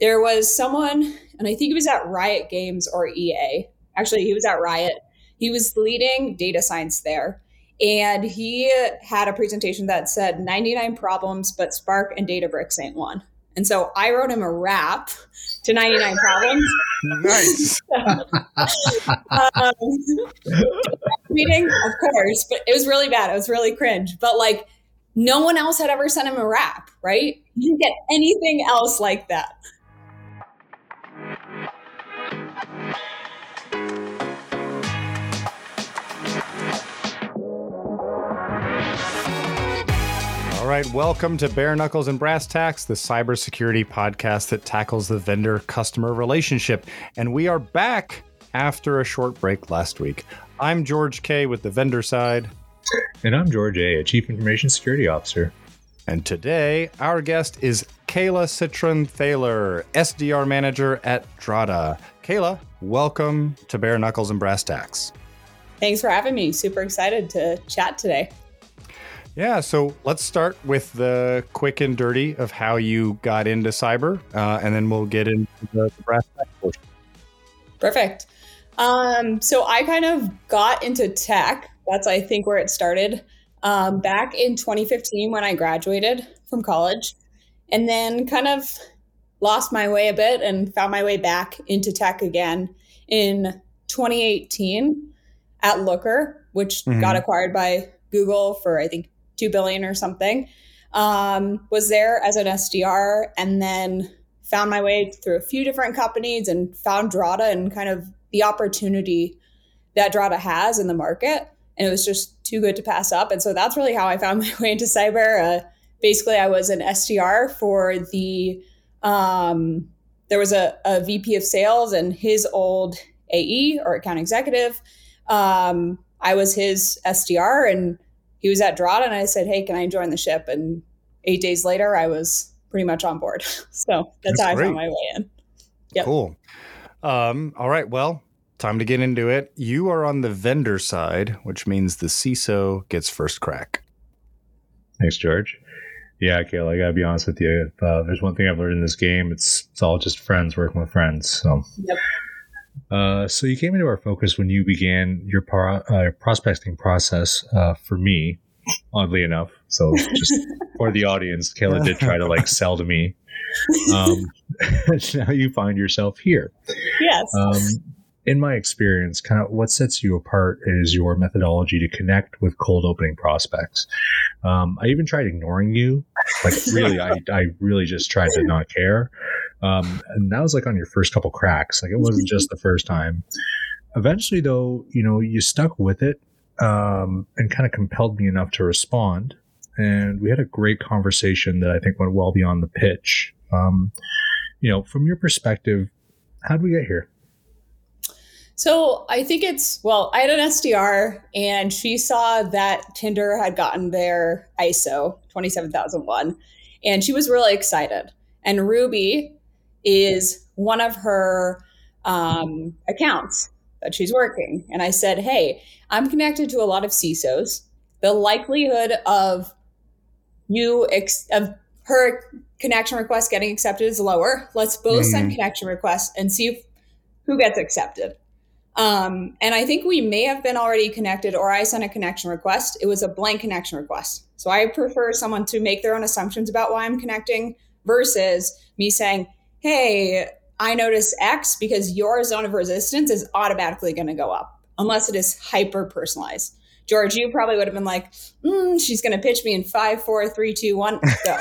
there was someone, and I think he was at Riot Games or EA. Actually, he was at Riot. He was leading data science there. And he had a presentation that said 99 problems, but Spark and Databricks ain't one. And so I wrote him a rap to 99 problems. Nice. um, meeting, of course, but it was really bad. It was really cringe. But like, no one else had ever sent him a rap, right? You didn't get anything else like that. All right, welcome to Bare Knuckles and Brass Tacks, the cybersecurity podcast that tackles the vendor customer relationship. And we are back after a short break last week. I'm George K with the vendor side. And I'm George A, a Chief Information Security Officer. And today, our guest is Kayla Cytron-Thaler, SDR Manager at Drata. Kayla, welcome to Bare Knuckles and Brass Tacks. Thanks for having me. Super excited to chat today. Yeah, so let's start with the quick and dirty of how you got into cyber, uh, and then we'll get into the, the brass tacks portion. Perfect. Um, so I kind of got into tech. That's I think where it started um, back in 2015 when I graduated from college, and then kind of lost my way a bit and found my way back into tech again in 2018 at Looker, which mm-hmm. got acquired by Google for I think two billion or something. Um, was there as an SDR and then found my way through a few different companies and found Drata and kind of the opportunity that Drata has in the market. And it was just too good to pass up. And so that's really how I found my way into cyber. Uh, basically, I was an SDR for the, um, there was a, a VP of sales and his old AE or account executive. Um, I was his SDR and he was at Drata and I said, Hey, can I join the ship? And eight days later, I was pretty much on board. so that's, that's how great. I found my way in. Yep. Cool. Um, all right. Well, time to get into it. You are on the vendor side, which means the CISO gets first crack. Thanks, George. Yeah, Kayla, I gotta be honest with you. If, uh, there's one thing I've learned in this game, it's it's all just friends working with friends. So, yep. Uh, so you came into our focus when you began your pro- uh, prospecting process uh, for me, oddly enough. So just for the audience, Kayla did try to like sell to me. Um, now you find yourself here. Yes. Um, in my experience, kind of what sets you apart is your methodology to connect with cold opening prospects. Um, I even tried ignoring you. Like really, I, I really just tried to not care. Um, and that was like on your first couple cracks. Like it wasn't just the first time. Eventually, though, you know, you stuck with it um, and kind of compelled me enough to respond. And we had a great conversation that I think went well beyond the pitch. Um, you know, from your perspective, how did we get here? So I think it's well, I had an SDR and she saw that Tinder had gotten their ISO 27001 and she was really excited. And Ruby is one of her um, accounts that she's working. And I said, Hey, I'm connected to a lot of CISOs. The likelihood of you, ex- of her connection request getting accepted is lower. Let's both mm-hmm. send connection requests and see if, who gets accepted. Um, and I think we may have been already connected, or I sent a connection request. It was a blank connection request. So I prefer someone to make their own assumptions about why I'm connecting versus me saying, hey, I notice X because your zone of resistance is automatically going to go up unless it is hyper personalized. George, you probably would have been like, mm, she's going to pitch me in five, four, three, two, one, go.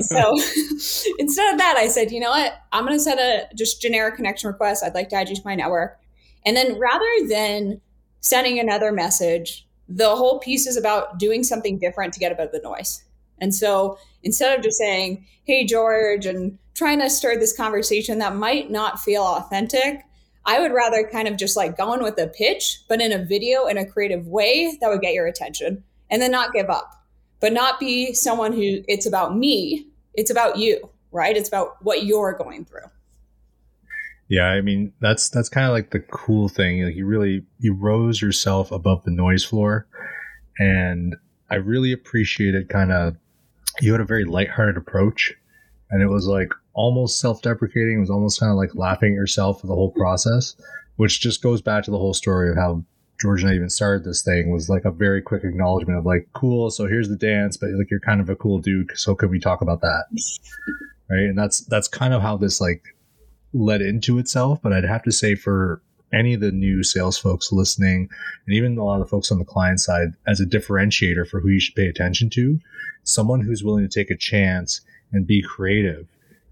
so instead of that, I said, you know what? I'm going to set a just generic connection request. I'd like to add you to my network. And then rather than sending another message, the whole piece is about doing something different to get above the noise. And so instead of just saying, hey, George, and trying to start this conversation that might not feel authentic, I would rather kind of just like go in with a pitch, but in a video in a creative way that would get your attention and then not give up, but not be someone who it's about me, it's about you, right? It's about what you're going through. Yeah, I mean that's that's kind of like the cool thing. Like you really you rose yourself above the noise floor, and I really appreciated kind of you had a very lighthearted approach, and it was like almost self-deprecating. It was almost kind of like laughing at yourself for the whole process, which just goes back to the whole story of how George and I even started this thing was like a very quick acknowledgement of like, cool. So here's the dance, but like you're kind of a cool dude. So could we talk about that? right. And that's that's kind of how this like led into itself. But I'd have to say for any of the new sales folks listening, and even a lot of the folks on the client side, as a differentiator for who you should pay attention to, someone who's willing to take a chance and be creative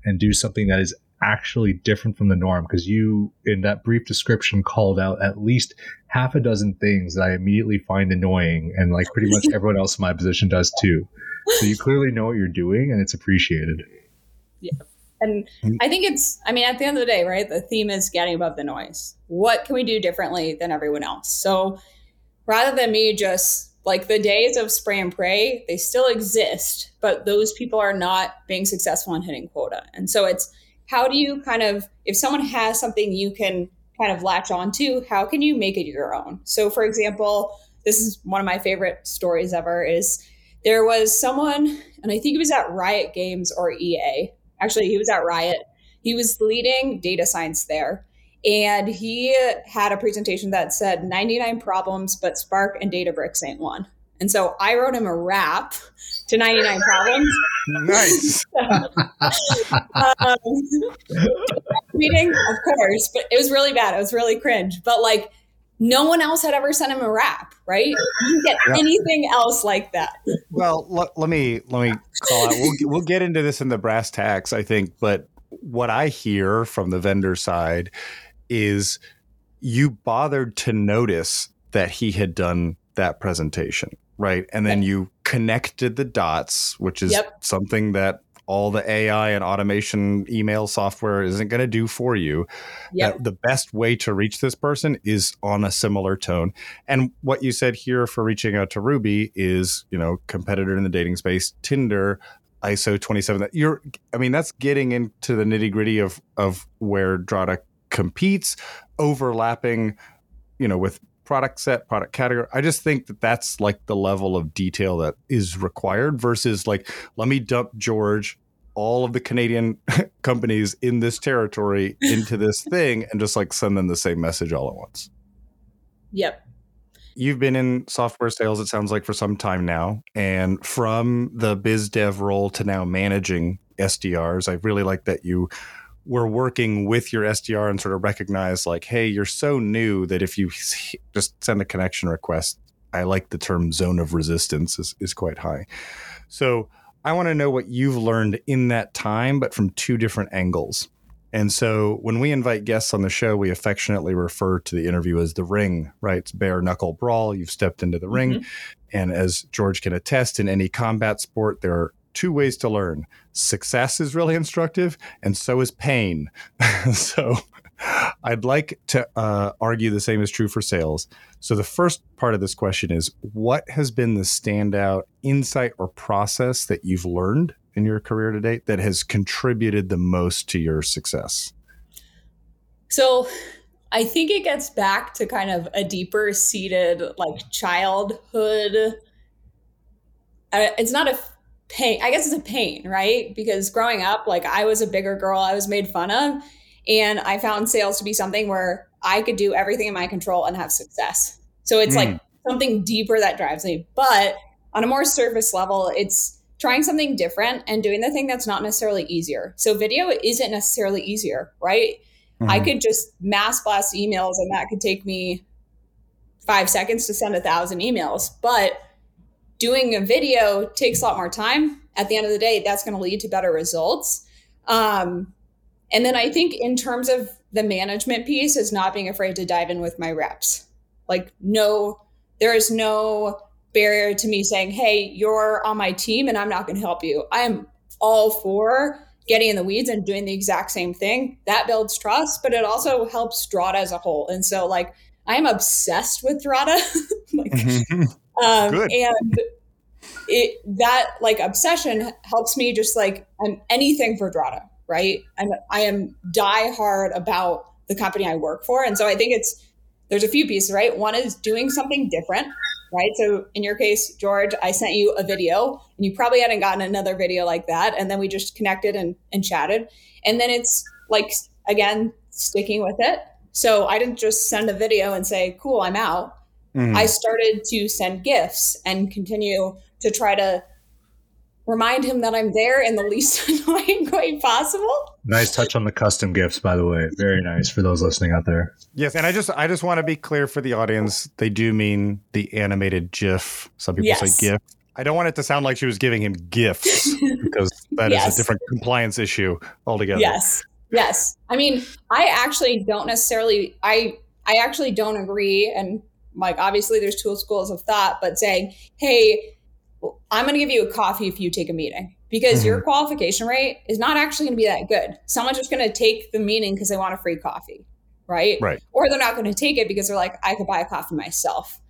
and do something that is actually different from the norm because you in that brief description called out at least half a dozen things that I immediately find annoying and like pretty much everyone else in my position does too. So you clearly know what you're doing and it's appreciated. Yeah. And I think it's, I mean, at the end of the day, right? The theme is getting above the noise. What can we do differently than everyone else? So rather than me just like the days of spray and pray, they still exist, but those people are not being successful in hitting quota. And so it's, how do you kind of if someone has something you can kind of latch onto how can you make it your own? So for example this is one of my favorite stories ever is there was someone and i think he was at riot games or ea actually he was at riot. He was leading data science there and he had a presentation that said 99 problems but spark and databricks ain't one and so i wrote him a rap to 99 problems. Nice. um, meeting, of course, but it was really bad. It was really cringe. But like, no one else had ever sent him a rap, right? You can get yeah. anything else like that. Well, l- let me let me call out. We'll we'll get into this in the brass tacks, I think. But what I hear from the vendor side is you bothered to notice that he had done that presentation right? And then you connected the dots, which is yep. something that all the AI and automation email software isn't going to do for you. Uh, yep. the best way to reach this person is on a similar tone. And what you said here for reaching out to Ruby is, you know, competitor in the dating space, Tinder, ISO 27. That you're, I mean, that's getting into the nitty gritty of of where Drata competes, overlapping, you know, with product set, product category. I just think that that's like the level of detail that is required versus like, let me dump George, all of the Canadian companies in this territory into this thing and just like send them the same message all at once. Yep. You've been in software sales, it sounds like, for some time now. And from the biz dev role to now managing SDRs, I really like that you we're working with your SDR and sort of recognize like, hey, you're so new that if you just send a connection request, I like the term zone of resistance is, is quite high. So I want to know what you've learned in that time, but from two different angles. And so when we invite guests on the show, we affectionately refer to the interview as the ring, right? It's bare knuckle brawl. You've stepped into the mm-hmm. ring. And as George can attest, in any combat sport, there are two ways to learn. Success is really instructive, and so is pain. so I'd like to uh, argue the same is true for sales. So the first part of this question is what has been the standout insight or process that you've learned in your career to date that has contributed the most to your success? So I think it gets back to kind of a deeper seated like childhood. It's not a pain. I guess it's a pain, right? Because growing up, like I was a bigger girl, I was made fun of. And I found sales to be something where I could do everything in my control and have success. So it's mm. like something deeper that drives me. But on a more surface level, it's trying something different and doing the thing that's not necessarily easier. So video isn't necessarily easier, right? Mm-hmm. I could just mass blast emails and that could take me five seconds to send a thousand emails. But doing a video takes a lot more time. At the end of the day, that's going to lead to better results. Um, and then I think in terms of the management piece is not being afraid to dive in with my reps. Like no, there is no barrier to me saying, "Hey, you're on my team and I'm not going to help you." I am all for getting in the weeds and doing the exact same thing. That builds trust, but it also helps Drata as a whole. And so like I am obsessed with Drata. like mm-hmm. Um, Good. And it that like obsession helps me just like I'm anything for Drata, right? I'm I am die hard about the company I work for, and so I think it's there's a few pieces, right? One is doing something different. right? So in your case, George, I sent you a video and you probably hadn't gotten another video like that. And then we just connected and, and chatted. And then it's like, again, sticking with it. So I didn't just send a video and say, cool, I'm out. Mm-hmm. I started to send gifts and continue to try to remind him that I'm there in the least annoying way possible. Nice touch on the custom gifts, by the way. Very nice for those listening out there. Yes, and I just I just want to be clear for the audience. They do mean the animated GIF. Some people yes. say GIF. I don't want it to sound like she was giving him gifts because that yes. is a different compliance issue altogether. Yes. Yes. I mean, I actually don't necessarily I I actually don't agree and like obviously there's two schools of thought, but saying, "Hey, I'm going to give you a coffee if you take a meeting because mm-hmm. your qualification rate is not actually going to be that good. Someone's just going to take the meeting because they want a free coffee, right? Right. Or they're not going to take it because they're like, I could buy a coffee myself.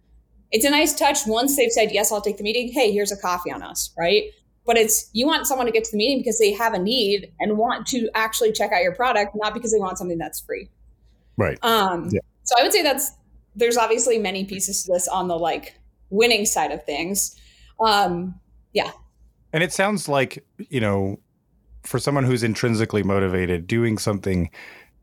It's a nice touch once they've said, yes, I'll take the meeting. Hey, here's a coffee on us, right? But it's you want someone to get to the meeting because they have a need and want to actually check out your product, not because they want something that's free. Right. Um, yeah. So I would say that's there's obviously many pieces to this on the like winning side of things um, yeah. And it sounds like, you know, for someone who's intrinsically motivated, doing something,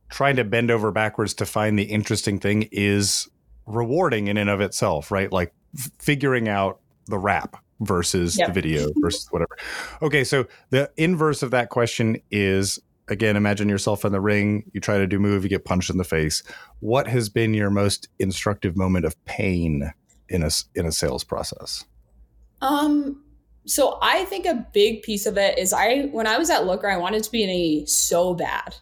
trying to bend over backwards to find the interesting thing is rewarding in and of itself, right? Like f- figuring out the rap versus yep. the video versus whatever. Okay, so the inverse of that question is again, imagine yourself in the ring, you try to do move, you get punched in the face. What has been your most instructive moment of pain in a in a sales process? Um, so I think a big piece of it is I when I was at Looker, I wanted to be an AE so bad.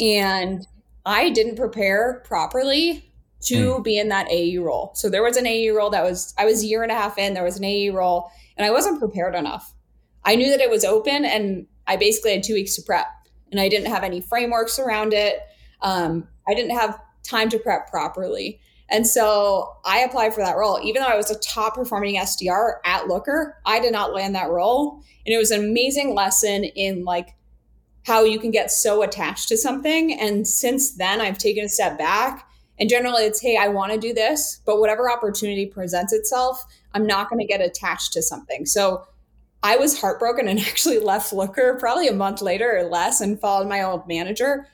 And I didn't prepare properly to mm. be in that AE role. So there was an AE role that was I was a year and a half in, there was an AE role, and I wasn't prepared enough. I knew that it was open and I basically had two weeks to prep. And I didn't have any frameworks around it. Um, I didn't have time to prep properly. And so I applied for that role. Even though I was a top performing SDR at Looker, I did not land that role. And it was an amazing lesson in like how you can get so attached to something. And since then, I've taken a step back. And generally, it's, hey, I want to do this, but whatever opportunity presents itself, I'm not going to get attached to something. So I was heartbroken and actually left Looker probably a month later or less and followed my old manager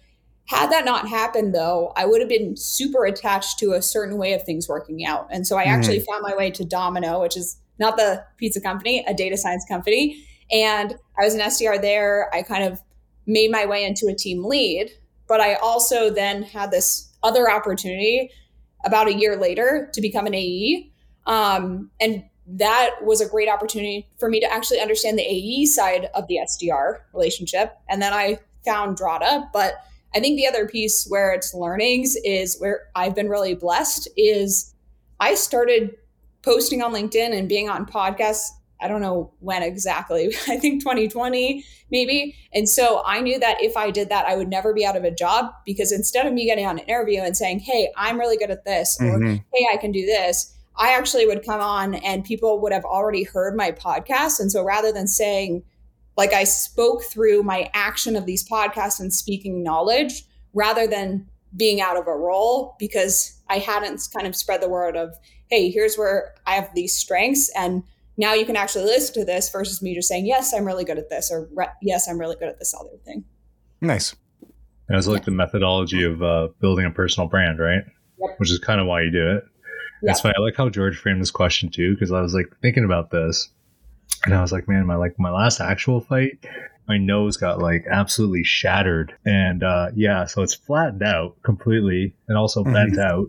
had that not happened, though, I would have been super attached to a certain way of things working out. And so I mm-hmm. actually found my way to Domino, which is not the pizza company, a data science company. And I was an SDR there. I kind of made my way into a team lead, but I also then had this other opportunity about a year later to become an AE. Um, and that was a great opportunity for me to actually understand the AE side of the SDR relationship. And then I found Drata, but I think the other piece where it's learnings is where I've been really blessed is I started posting on LinkedIn and being on podcasts. I don't know when exactly. I think 2020 maybe. And so I knew that if I did that, I would never be out of a job because instead of me getting on an interview and saying, "Hey, I'm really good at this," mm-hmm. or "Hey, I can do this," I actually would come on and people would have already heard my podcast. And so rather than saying, like I spoke through my action of these podcasts and speaking knowledge rather than being out of a role because I hadn't kind of spread the word of, hey, here's where I have these strengths. And now you can actually listen to this versus me just saying, yes, I'm really good at this, or yes, I'm really good at this other thing. Nice. And it's like yeah. the methodology of uh, building a personal brand, right? Yep. Which is kind of why you do it. That's It's funny. I like how George framed this question too, because I was like thinking about this and I was like, man, my like my last actual fight, my nose got like absolutely shattered, and uh, yeah, so it's flattened out completely and also mm-hmm. bent out.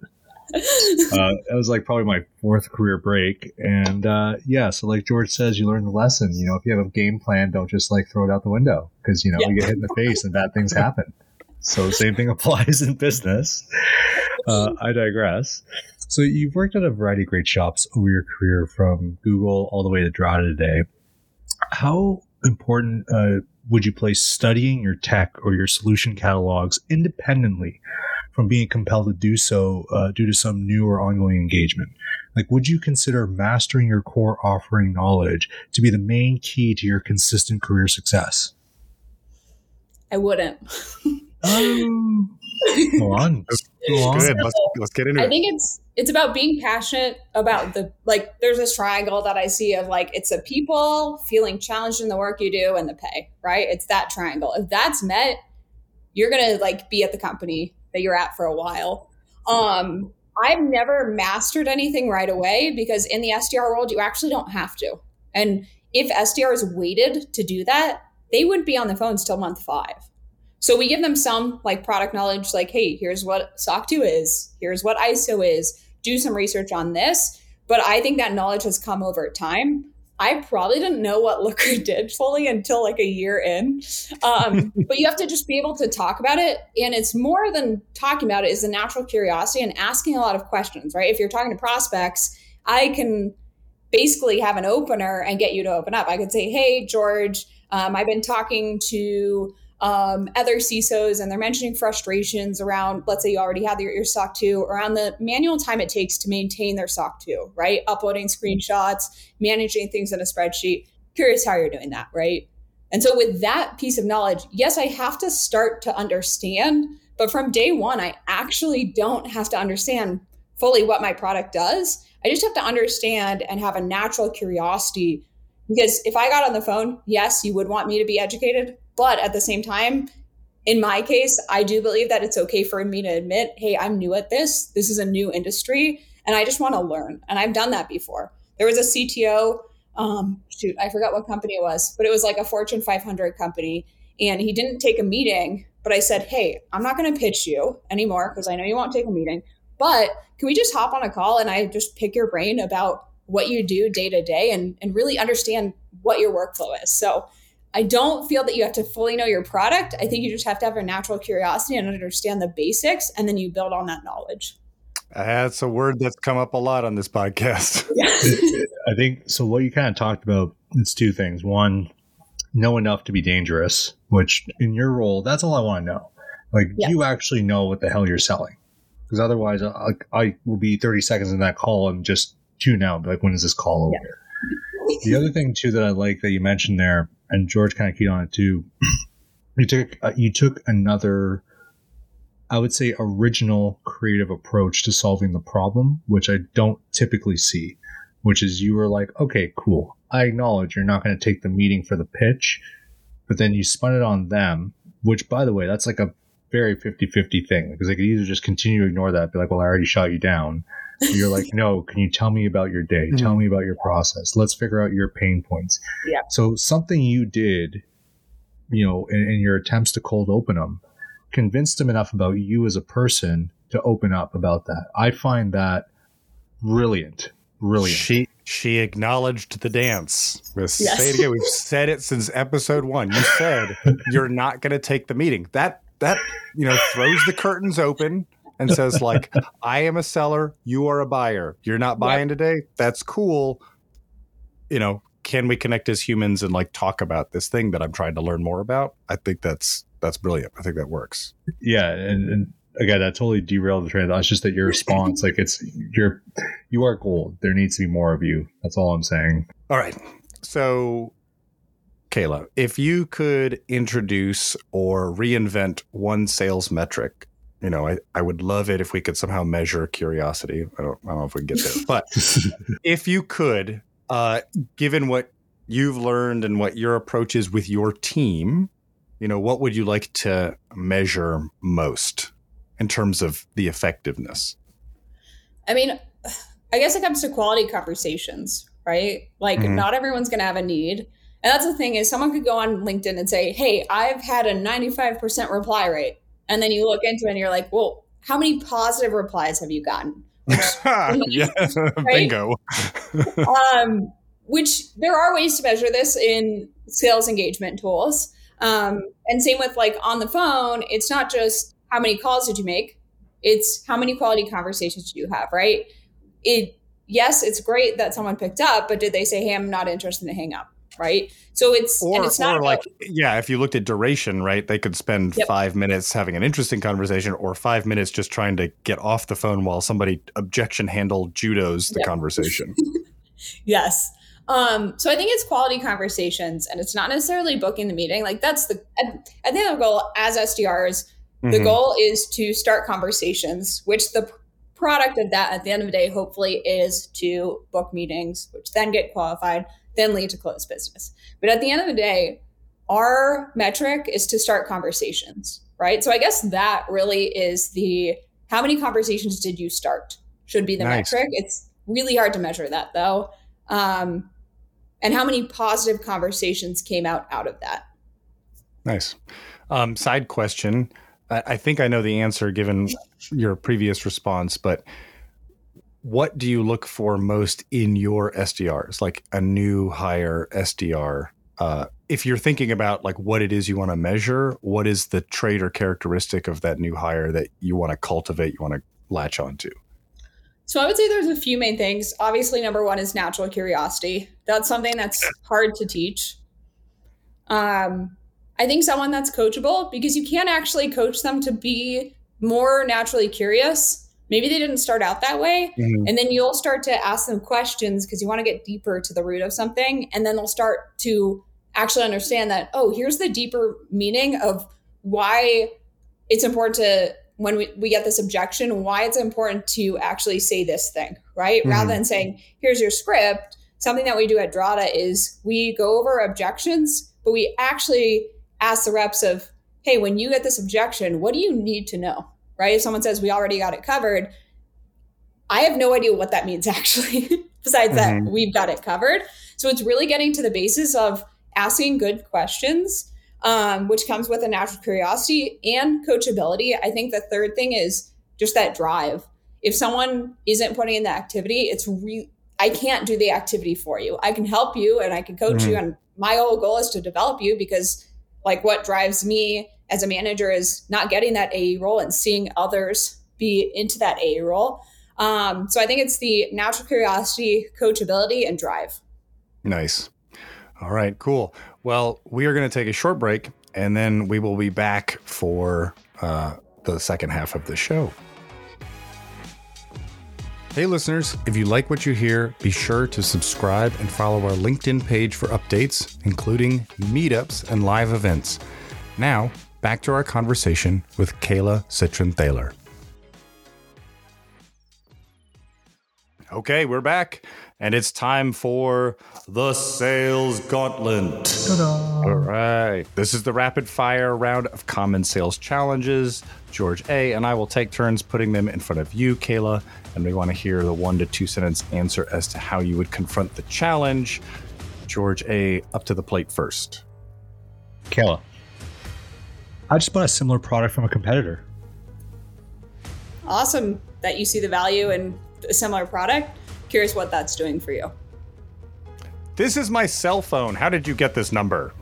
uh, that was like probably my fourth career break, and uh, yeah, so like George says, you learn the lesson. You know, if you have a game plan, don't just like throw it out the window because you know yeah. you get hit in the face and bad things happen. So the same thing applies in business. Uh, I digress. So you've worked at a variety of great shops over your career, from Google all the way to Drata today. How important uh, would you place studying your tech or your solution catalogs independently from being compelled to do so uh, due to some new or ongoing engagement? Like, would you consider mastering your core offering knowledge to be the main key to your consistent career success? I wouldn't. um, Go on. Go on. Good. Let's, let's get into I it. think it's it's about being passionate about the like there's this triangle that I see of like it's the people feeling challenged in the work you do and the pay, right? It's that triangle. If that's met, you're gonna like be at the company that you're at for a while. Um I've never mastered anything right away because in the SDR world, you actually don't have to. And if SDRs waited to do that, they wouldn't be on the phones till month five. So we give them some like product knowledge, like, hey, here's what SOC 2 is, here's what ISO is, do some research on this. But I think that knowledge has come over time. I probably didn't know what Looker did fully until like a year in. Um, but you have to just be able to talk about it. And it's more than talking about it is the natural curiosity and asking a lot of questions, right? If you're talking to prospects, I can basically have an opener and get you to open up. I could say, hey, George, um, I've been talking to um, other CISOs and they're mentioning frustrations around, let's say you already have your, your SOC 2, around the manual time it takes to maintain their SOC 2, right? Uploading screenshots, managing things in a spreadsheet. Curious how you're doing that, right? And so, with that piece of knowledge, yes, I have to start to understand, but from day one, I actually don't have to understand fully what my product does. I just have to understand and have a natural curiosity. Because if I got on the phone, yes, you would want me to be educated, but at the same time, in my case, I do believe that it's okay for me to admit, hey, I'm new at this. This is a new industry, and I just want to learn. And I've done that before. There was a CTO, um, shoot, I forgot what company it was, but it was like a Fortune 500 company. And he didn't take a meeting, but I said, hey, I'm not going to pitch you anymore because I know you won't take a meeting. But can we just hop on a call and I just pick your brain about what you do day to day and, and really understand what your workflow is? So I don't feel that you have to fully know your product. I think you just have to have a natural curiosity and understand the basics, and then you build on that knowledge. That's a word that's come up a lot on this podcast. I think so. What you kind of talked about is two things. One, know enough to be dangerous, which in your role, that's all I want to know. Like, Yeah. you actually know what the hell you're selling? Because otherwise, uh, I, I will be 30 seconds in that call and just tune out. Like, when is this call over? The other thing too that I like that you mentioned there, and George kind of keyed on it too. You took uh, you took another, I would say, original creative approach to solving the problem, which I don't typically see. Which is you were like, okay, cool. I acknowledge you're not going to take the meeting for the pitch, but then you spun it on them. Which, by the way, that's like a very 50-50 thing because they could either just continue to ignore that, be like, well, I already shot you down. You're like, no, can you tell me about your day? Tell mm-hmm. me about your process. Let's figure out your pain points. Yeah. So something you did, you know, in, in your attempts to cold open them, convinced them enough about you as a person to open up about that. I find that brilliant. Brilliant. She she acknowledged the dance. Let's Yes. Say it again. We've said it since episode one. You said you're not going to take the meeting. That that you know throws the curtains open and says like, I am a seller. You are a buyer. You're not buying today. That's cool. You know, can we connect as humans and like talk about this thing that I'm trying to learn more about? I think that's that's brilliant. I think that works. yeah, and, and again, that totally derailed the train. of thought. It's just that your response, like it's you're you are gold. There needs to be more of you. That's all I'm saying. All right. So, Kayla, if you could introduce or reinvent one sales metric, you know, I, I would love it if we could somehow measure curiosity. I don't, I don't know if we can get there, but if you could, uh, given what you've learned and what your approach is with your team, you know, what would you like to measure most in terms of the effectiveness? I mean, I guess it comes to quality conversations, right? Like, Mhm. not everyone's going to have a need. And that's the thing is, someone could go on LinkedIn and say, "Hey, I've had a 95% reply rate," and then you look into it and you're like, "Well, how many positive replies have you gotten?" yeah, bingo. um, which there are ways to measure this in sales engagement tools. Um, and same with like on the phone, it's not just how many calls did you make, it's how many quality conversations did you have, right? It yes, it's great that someone picked up, but did they say, "Hey, I'm not interested to hang up"? Right. So it's and or, it's not or about, like yeah if you looked at duration right they could spend Yep. five minutes having an interesting conversation or five minutes just trying to get off the phone while somebody objection handle judos the Yep. conversation Yes. Um, so I think it's quality conversations and it's not necessarily booking the meeting. Like that's the, I, I think the goal as SDRs, Mm-hmm. The goal is to start conversations, which the product of that at the end of the day, hopefully, is to book meetings, which then get qualified, then lead to close business. But at the end of the day, our metric is to start conversations, right? So I guess that really is the how many conversations did you start should be the nice. metric. It's really hard to measure that though. Um, and how many positive conversations came out out of that? Nice. Um, side question. I, I think I know the answer given your previous response, but what do you look for most in your SDRs, like a new hire SDR? Uh, if you're thinking about like what it is you want to measure, what is the trait or characteristic of that new hire that you want to cultivate, you want to latch onto? So I would say there's a few main things. Obviously, number one is natural curiosity. That's something that's hard to teach. Um, I think someone that's coachable because you can actually coach them to be more naturally curious. Maybe they didn't start out that way. Mm-hmm. And then you'll start to ask them questions because you want to get deeper to the root of something. And then they'll start to actually understand that, oh, here's the deeper meaning of why it's important to when we, we get this objection, why it's important to actually say this thing, right? Mm-hmm. Rather than saying, here's your script. Something that we do at Drata is we go over objections, but we actually ask the reps of, hey, when you get this objection, what do you need to know? Right? If someone says we already got it covered, I have no idea what that means actually, besides mm-hmm. that we've got it covered. So it's really getting to the basis of asking good questions um, which comes with a natural curiosity and coachability. I think the third thing is just that drive. If someone isn't putting in the activity, it's re- I can't do the activity for you. I can help you and I can coach mm-hmm. you. And my whole goal is to develop you because, like, what drives me as a manager is not getting that AE role and seeing others be into that AE role. Um, so I think it's the natural curiosity, coachability, and drive. Nice. All right, cool. Well, we are going to take a short break and then we will be back for uh, the second half of the show. Hey, listeners, if you like what you hear, be sure to subscribe and follow our LinkedIn page for updates, including meetups and live events. Now, back to our conversation with Kayla Cytron-Thaler. Okay, we're back. And it's time for the sales gauntlet. Ta-da. All right. This is the rapid fire round of common sales challenges. George A. and I will take turns putting them in front of you, Kayla. And we want to hear the one to two sentence answer as to how you would confront the challenge. George A. up to the plate first. Kayla. I just bought a similar product from a competitor. Awesome that you see the value in a similar product curious what that's doing for you. This is my cell phone. How did you get this number?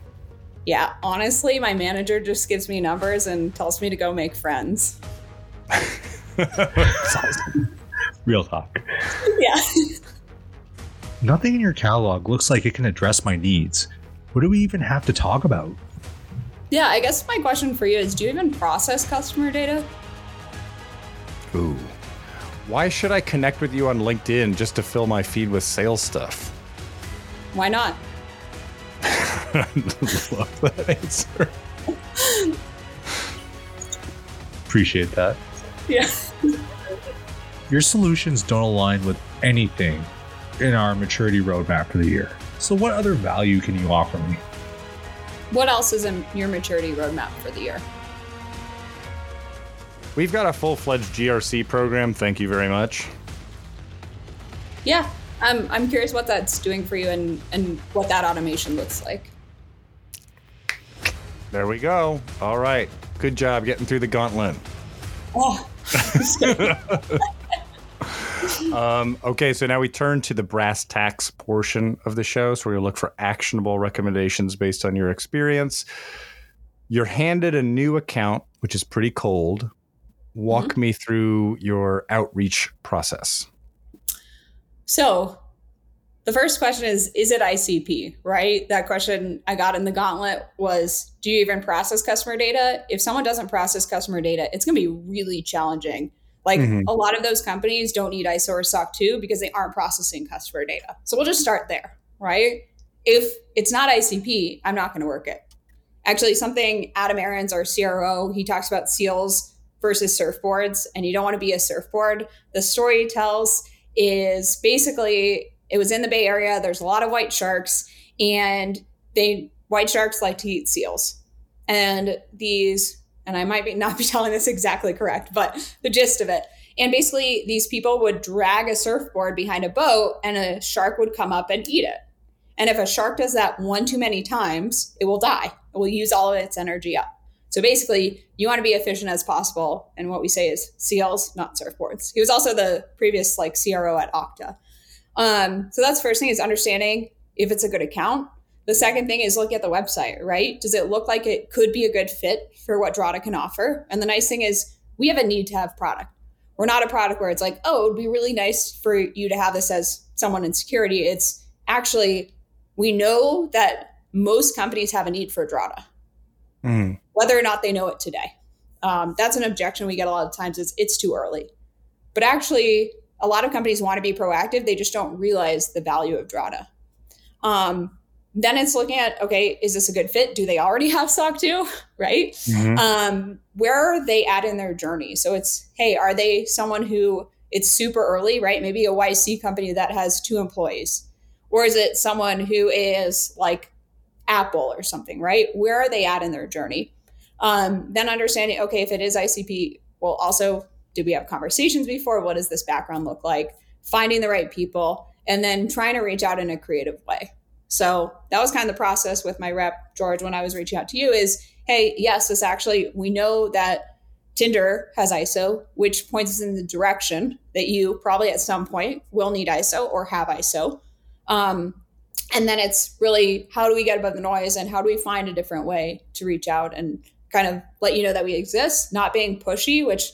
Yeah, honestly, my manager just gives me numbers and tells me to go make friends. Real talk. Yeah. Nothing in your catalog looks like it can address my needs. What do we even have to talk about? Yeah, I guess my question for you is do you even process customer data? Ooh. Why should I connect with you on LinkedIn just to fill my feed with sales stuff? Why not? Love that answer. Appreciate that. Yeah. Your solutions don't align with anything in our maturity roadmap for the year. So, what other value can you offer me? What else is in your maturity roadmap for the year? We've got a full fledged GRC program. Thank you very much. Yeah, I'm, I'm curious what that's doing for you and, and what that automation looks like. There we go. All right. Good job getting through the gauntlet. Oh. um, okay, so now we turn to the brass tacks portion of the show. So we look for actionable recommendations based on your experience. You're handed a new account, which is pretty cold walk mm-hmm. me through your outreach process. So, the first question is Is it ICP, right? That question I got in the gauntlet was Do you even process customer data? If someone doesn't process customer data, it's going to be really challenging. Like mm-hmm. a lot of those companies don't need ISO or SOC 2 because they aren't processing customer data. So, we'll just start there, right? If it's not ICP, I'm not going to work it. Actually, something Adam Aarons, our CRO, he talks about seals versus surfboards, and you don't want to be a surfboard. The story he tells is basically it was in the Bay Area. There's a lot of white sharks, and they white sharks like to eat seals. And these, and I might be not be telling this exactly correct, but the gist of it. And basically, these people would drag a surfboard behind a boat, and a shark would come up and eat it. And if a shark does that one too many times, it will die. It will use all of its energy up. So basically, you want to be efficient as possible. And what we say is seals, not surfboards. He was also the previous like CRO at Okta. Um, so that's first thing is understanding if it's a good account. The second thing is look at the website, right? Does it look like it could be a good fit for what Drata can offer? And the nice thing is we have a need to have product. We're not a product where it's like, oh, it would be really nice for you to have this as someone in security. It's actually, we know that most companies have a need for Drata, mm-hmm. whether or not they know it today. Um, that's an objection we get a lot of times is it's too early. But actually, a lot of companies want to be proactive. They just don't realize the value of Drata. Um, then it's looking at okay is this a good fit? Do they already have soc 2 right? Mm-hmm. um, where are they at in their journey? So it's hey are they someone who it's super early right? Maybe a yc company that has two employees. Or is it someone who is like apple or something right? Where are they at in their journey? Um, then understanding okay if it is icp well also did we have conversations before? What does this background look like? Finding the right people and then trying to reach out in a creative way so that was kind of the process with my rep, George, when I was reaching out to you is, hey, yes, this actually, we know that Tinder has ISO, which points us in the direction that you probably at some point will need ISO or have ISO. Um, and then it's really how do we get above the noise and how do we find a different way to reach out and kind of let you know that we exist, not being pushy, which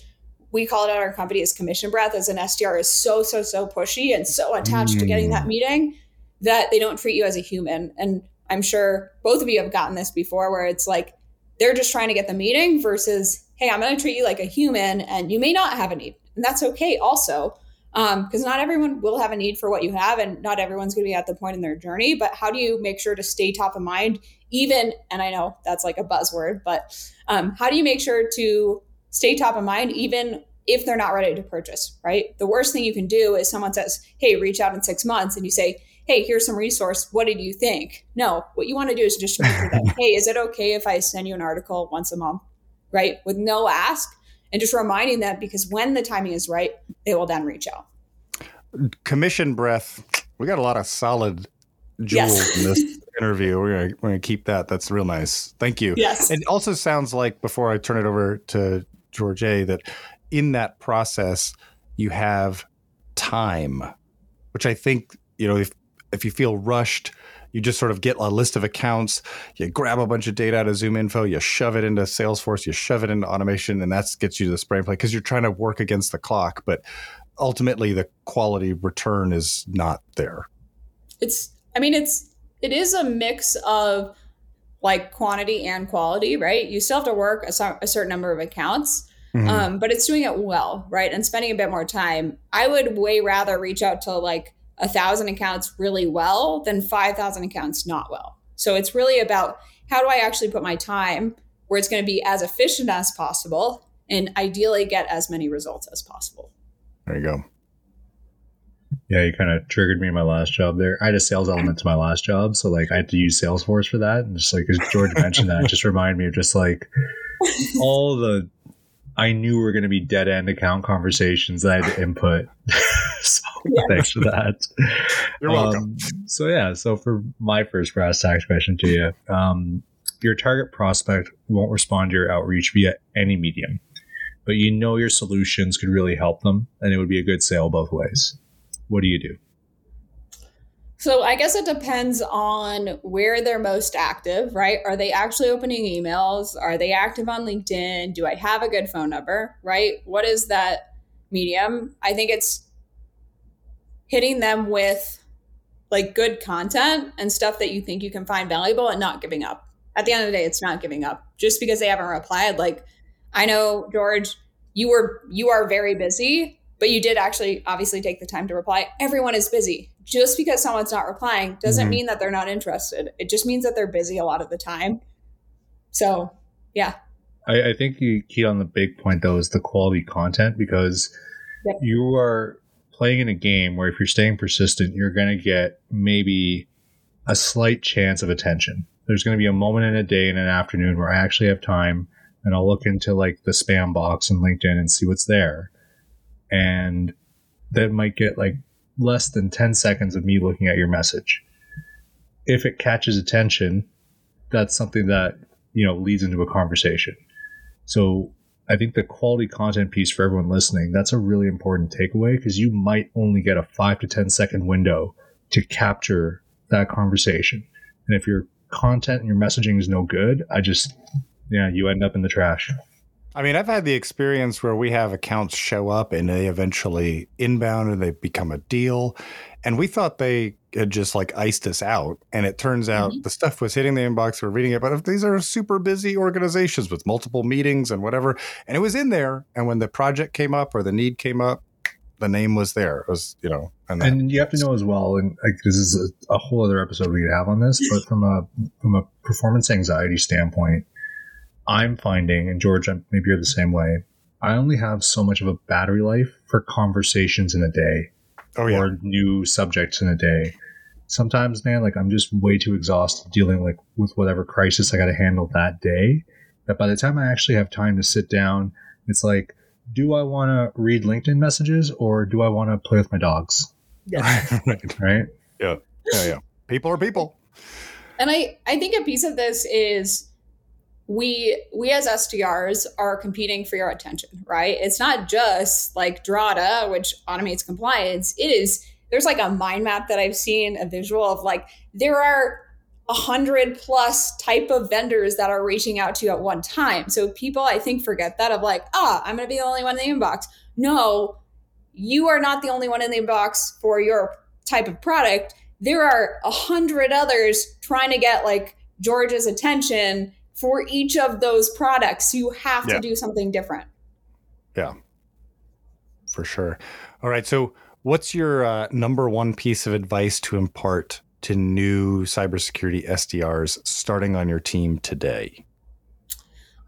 we call it at our company as commission breath as an SDR is so, so, so pushy and so attached mm. to getting that mm. meeting that they don't treat you as a human. And I'm sure both of you have gotten this before where it's like they're just trying to get the meeting versus, hey, I'm going to treat you like a human and you may not have a need. And that's okay also. Because um, not everyone will have a need for what you have, and not everyone's going to be at the point in their journey. But how do you make sure to stay top of mind, even? And I know that's like a buzzword, but um, how do you make sure to stay top of mind, even if they're not ready to purchase? Right. The worst thing you can do is someone says, "Hey, reach out in six months," and you say, hey, here's some resource. What did you think? No, what you want to do is just sure hey, is it okay if I send you an article once a month, right? With no ask and just reminding them because when the timing is right, they will then reach out. Commission breath. We got a lot of solid jewels yes. in this interview. We're gonna, we're gonna keep that. That's real nice. Thank you. Yes. It also sounds like before I turn it over to George A, that in that process you have time, which I think you know if if you feel rushed, you just sort of get a list of accounts, you grab a bunch of data out of Zoom Info, you shove it into Salesforce, you shove it into automation, and that gets you to the spray and play because you're trying to work against the clock. But ultimately, the quality return is not there. It's, I mean, it's, it is a mix of like quantity and quality, right? You still have to work a, a certain number of accounts. Mm-hmm. Um, but it's doing it well, right? And spending a bit more time. I would way rather reach out to like a thousand accounts really well than 5,000 accounts not well. So it's really about how do I actually put my time where it's going to be as efficient as possible and ideally get as many results as possible. There you go. Yeah, you kind of triggered me in my last job there. I had a sales element to my last job, so like I had to use Salesforce for that. And just like as George mentioned that, just reminded me of just like all the I knew were going to be dead end account conversations that I had to input. so yeah. thanks for that. You're welcome. Um, so yeah, so for my first brass tacks question to you, um, your target prospect won't respond to your outreach via any medium, but you know your solutions could really help them, and it would be a good sale both ways. What do you do? So I guess it depends on where they're most active, right? Are they actually opening emails? Are they active on LinkedIn? Do I have a good phone number, right? What is that medium? I think it's hitting them with like good content and stuff that you think you can find valuable and not giving up. At the end of the day, it's not giving up just because they haven't replied. Like I know George, you were you are very busy, but you did actually obviously take the time to reply. Everyone is busy. Just because someone's not replying doesn't mm-hmm. mean that they're not interested. It just means that they're busy a lot of the time. So, yeah. I, I think you keyed on the big point though is the quality content because yep. you are playing in a game where if you're staying persistent, you're going to get maybe a slight chance of attention. There's going to be a moment in a day and an afternoon where I actually have time and I'll look into like the spam box in LinkedIn and see what's there. And that might get like less than 10 seconds of me looking at your message. If it catches attention, that's something that, you know, leads into a conversation. So I think the quality content piece for everyone listening, that's a really important takeaway because you might only get a five to 10 second window to capture that conversation. And if your content and your messaging is no good, I just, yeah, you end up in the trash. I mean, I've had the experience where we have accounts show up and they eventually inbound and they become a deal. And we thought they had just like iced us out. And it turns out mm-hmm. the stuff was hitting the inbox, we're reading it. But if these are super busy organizations with multiple meetings and whatever, and it was in there. And when the project came up or the need came up, the name was there. It was, you know, and, and you have to know as well, and like this is a, a whole other episode we could have on this, but from a from a performance anxiety standpoint, I'm finding, and George, maybe you're the same way. I only have so much of a battery life for conversations in a day, oh, yeah. or new subjects in a day. Sometimes, man, like I'm just way too exhausted dealing like with whatever crisis I got to handle that day. That by the time I actually have time to sit down, it's like, do I want to read LinkedIn messages or do I want to play with my dogs? Yeah. right. Right. Yeah. Yeah. Yeah. People are people. And I, I think a piece of this is we we as SDRs are competing for your attention, right? It's not just like Drata, which automates compliance. It is there's like a mind map that I've seen, a visual of like there are a hundred plus type of vendors that are reaching out to you at one time. So people I think forget that of like, ah, I'm gonna be the only one in the inbox. No, you are not the only one in the inbox for your type of product. There are a hundred others trying to get like George's attention for each of those products. You have yeah. to do something different. Yeah, for sure. All right. So, what's your uh, number one piece of advice to impart to new cybersecurity SDRs starting on your team today?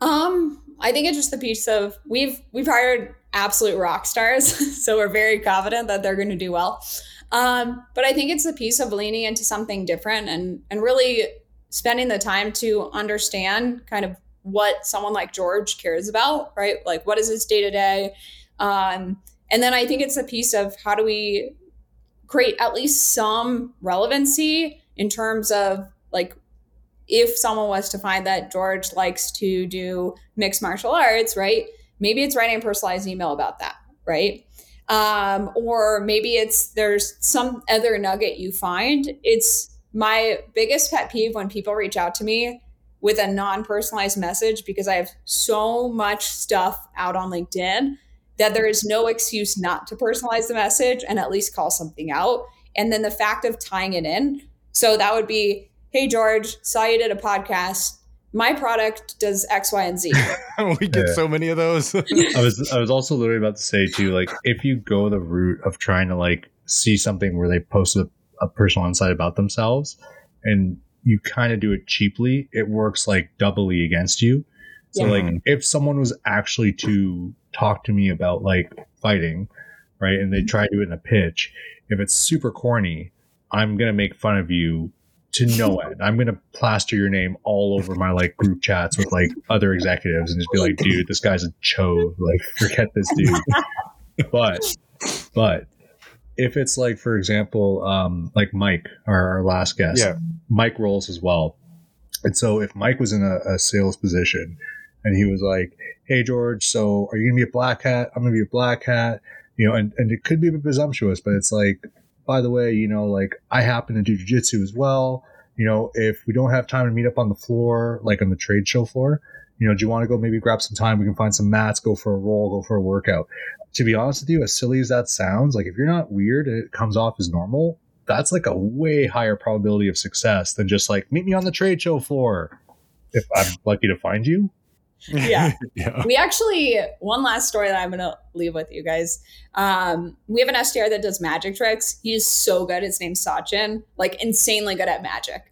Um, I think it's just the piece of we've we've hired absolute rock stars, so we're very confident that they're going to do well. Um, but I think it's the piece of leaning into something different and and really spending the time to understand kind of what someone like George cares about, right? Like what is his day to day? And then I think it's a piece of how do we create at least some relevancy in terms of like if someone was to find that George likes to do mixed martial arts, right? Maybe it's writing a personalized email about that, right? Um, or maybe it's there's some other nugget you find. It's my biggest pet peeve when people reach out to me with a non personalized message because I have so much stuff out on LinkedIn that there is no excuse not to personalize the message and at least call something out. And then the fact of tying it in. So that would be, hey, George, saw you did a podcast. My product does X, Y, and Z. we get yeah. so many of those. I was I was also literally about to say too, like if you go the route of trying to like see something where they post a personal insight about themselves and you kind of do it cheaply, it works like doubly against you. So yeah. like if someone was actually to talk to me about like fighting, right, and they try to do it in a pitch, if it's super corny, I'm gonna make fun of you to no end. I'm gonna plaster your name all over my like group chats with like other executives and just be like, dude, this guy's a chode. Like, forget this dude. but but if it's like, for example, um, like Mike, our, our last guest, yeah. Mike rolls as well. And so if Mike was in a, a sales position and he was like, Hey, George, so are you going to be a Black Hat? I'm going to be a Black Hat. You know, and, and it could be a bit presumptuous, but it's like, by the way, you know, like I happen to do jujitsu as well. You know, if we don't have time to meet up on the floor, like on the trade show floor, you know, do you want to go maybe grab some time? We can find some mats, go for a roll, go for a workout to be honest with you, as silly as that sounds, like if you're not weird it comes off as normal, that's like a way higher probability of success than just like meet me on the trade show floor if I'm lucky to find you. Yeah. yeah. We actually, one last story that I'm going to leave with you guys. Um, we have an SDR that does magic tricks. He is so good. His name's Sachin, like insanely good at magic.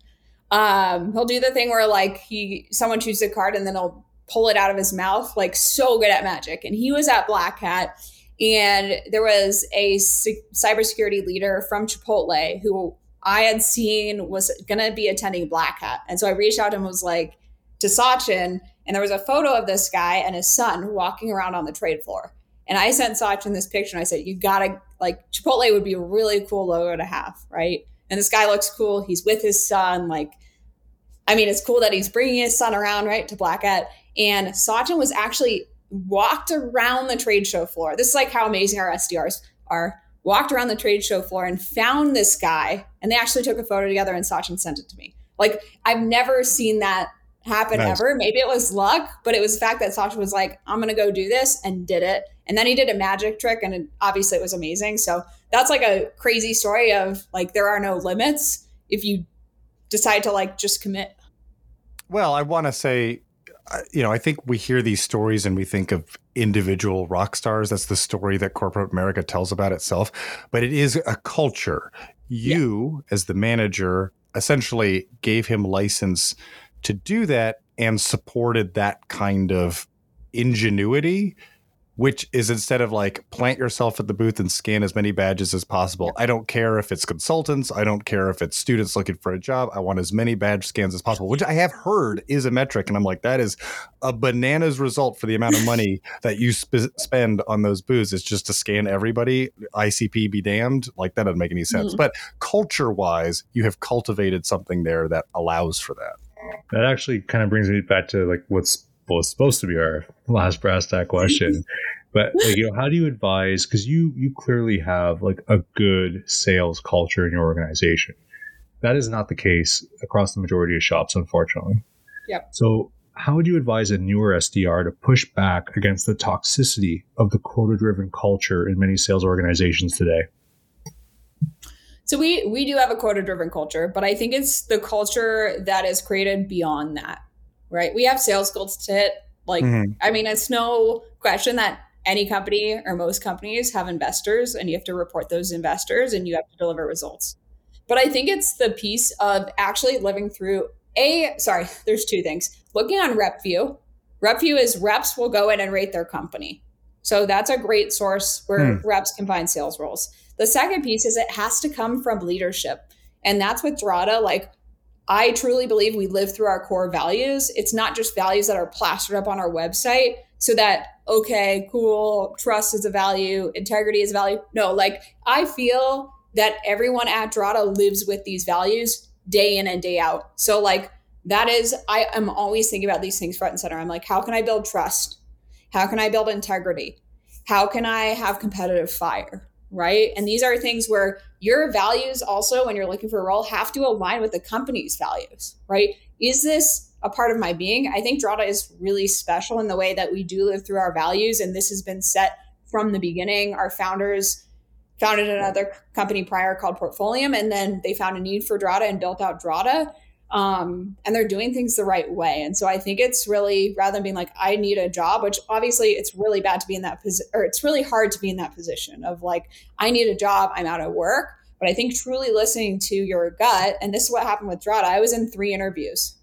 Um, he'll do the thing where like he someone chooses a card and then he'll pull it out of his mouth, like so good at magic. And he was at Black Hat, and there was a cybersecurity leader from Chipotle who I had seen was going to be attending Black Hat. And so I reached out and was like to Sachin, and there was a photo of this guy and his son walking around on the trade floor. And I sent Sachin this picture and I said, You gotta, like, Chipotle would be a really cool logo to have, right? And this guy looks cool. He's with his son. Like, I mean, it's cool that he's bringing his son around, right, to Black Hat. And Sachin was actually walked around the trade show floor. This is like how amazing our SDRs are walked around the trade show floor and found this guy. And they actually took a photo together and Sachin sent it to me. Like I've never seen that happen nice. ever. Maybe it was luck, but it was the fact that Sachin was like, I'm going to go do this and did it. And then he did a magic trick and it, obviously it was amazing. So that's like a crazy story of like, there are no limits if you decide to like just commit. Well, I want to say uh, you know, I think we hear these stories and we think of individual rock stars. That's the story that corporate America tells about itself. But it is a culture. You, yeah. as the manager, essentially gave him license to do that and supported that kind of ingenuity which is instead of like plant yourself at the booth and scan as many badges as possible. I don't care if it's consultants. I don't care if it's students looking for a job. I want as many badge scans as possible, which I have heard is a metric. And I'm like, that is a bananas result for the amount of money that you sp- spend on those booths. It's just to scan everybody. ICP be damned. Like that doesn't make any sense. Mm-hmm. But culture wise, you have cultivated something there that allows for that. That actually kind of brings me back to like what's was supposed to be our last brass tack question. but like, you know, how do you advise? Because you you clearly have like a good sales culture in your organization. That is not the case across the majority of shops, unfortunately. Yep. So, how would you advise a newer SDR to push back against the toxicity of the quota-driven culture in many sales organizations today? So we we do have a quota-driven culture, but I think it's the culture that is created beyond that right? We have sales goals to hit. Like, mm-hmm. I mean, it's no question that any company or most companies have investors and you have to report those investors and you have to deliver results. But I think it's the piece of actually living through a, sorry, there's two things. Looking on RepVue, RepVue is reps will go in and rate their company. So that's a great source where hmm. reps can find sales roles. The second piece is it has to come from leadership. And that's with Drata. Like I truly believe we live through our core values. It's not just values that are plastered up on our website so that, okay, cool, trust is a value, integrity is a value. No, like I feel that everyone at Drata lives with these values day in and day out. So, like, that is, I am always thinking about these things front and center. I'm like, how can I build trust? How can I build integrity? How can I have competitive fire? Right? And these are things where your values also, when you're looking for a role, have to align with the company's values, right? Is this a part of my being? I think Drata is really special in the way that we do live through our values. And this has been set from the beginning. Our founders founded another company prior called Portfolium, and then they found a need for Drata and built out Drata um, and they're doing things the right way. And so I think it's really rather than being like, I need a job, which obviously it's really bad to be in that position, or it's really hard to be in that position of like, I need a job, I'm out of work. But I think truly listening to your gut, and this is what happened with Drata. I was in three interviews,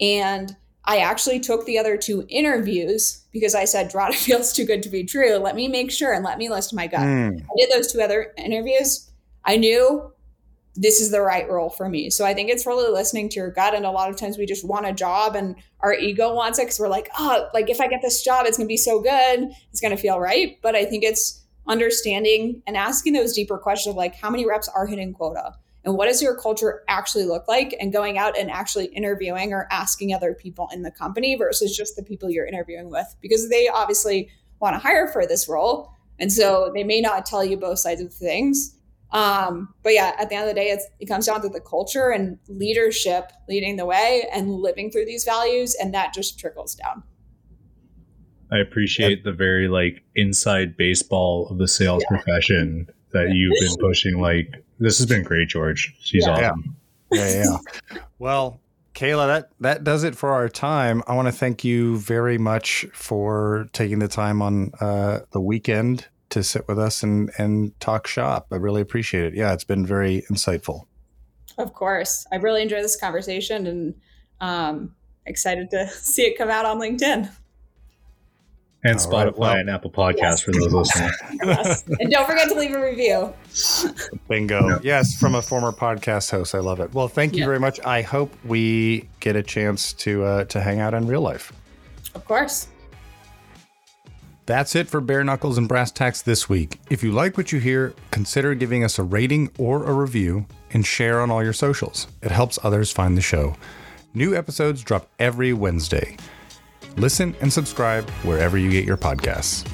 and I actually took the other two interviews because I said Drata feels too good to be true. Let me make sure and let me listen to my gut. Mm. I did those two other interviews. I knew this is the right role for me. So I think it's really listening to your gut. And a lot of times we just want a job and our ego wants it because we're like, oh, like if I get this job, it's going to be so good. It's going to feel right. But I think it's understanding and asking those deeper questions of like, how many reps are hitting quota? And what does your culture actually look like? And going out and actually interviewing or asking other people in the company versus just the people you're interviewing with, because they obviously want to hire for this role. And so they may not tell you both sides of things um, but yeah, at the end of the day, it comes down to the culture and leadership leading the way and living through these values, and that just trickles down. I appreciate the very like inside baseball of the sales yeah. profession that you've been pushing. Like this has been great, George. She's yeah, awesome. Yeah, yeah. yeah. well, Kayla, that that does it for our time. I want to thank you very much for taking the time on uh, the weekend to sit with us and and talk shop. I really appreciate it. Yeah, it's been very insightful. Of course. I really enjoyed this conversation and um, excited to see it come out on LinkedIn. And All Spotify right, well, and Apple Podcasts yes. for those listening. yes. And don't forget to leave a review. Bingo. Yes, from a former podcast host. I love it. Well, thank you yeah. very much. I hope we get a chance to uh, to hang out in real life. Of course. That's it for Bare Knuckles and Brass Tacks this week. If you like what you hear, consider giving us a rating or a review and share on all your socials. It helps others find the show. New episodes drop every Wednesday. Listen and subscribe wherever you get your podcasts.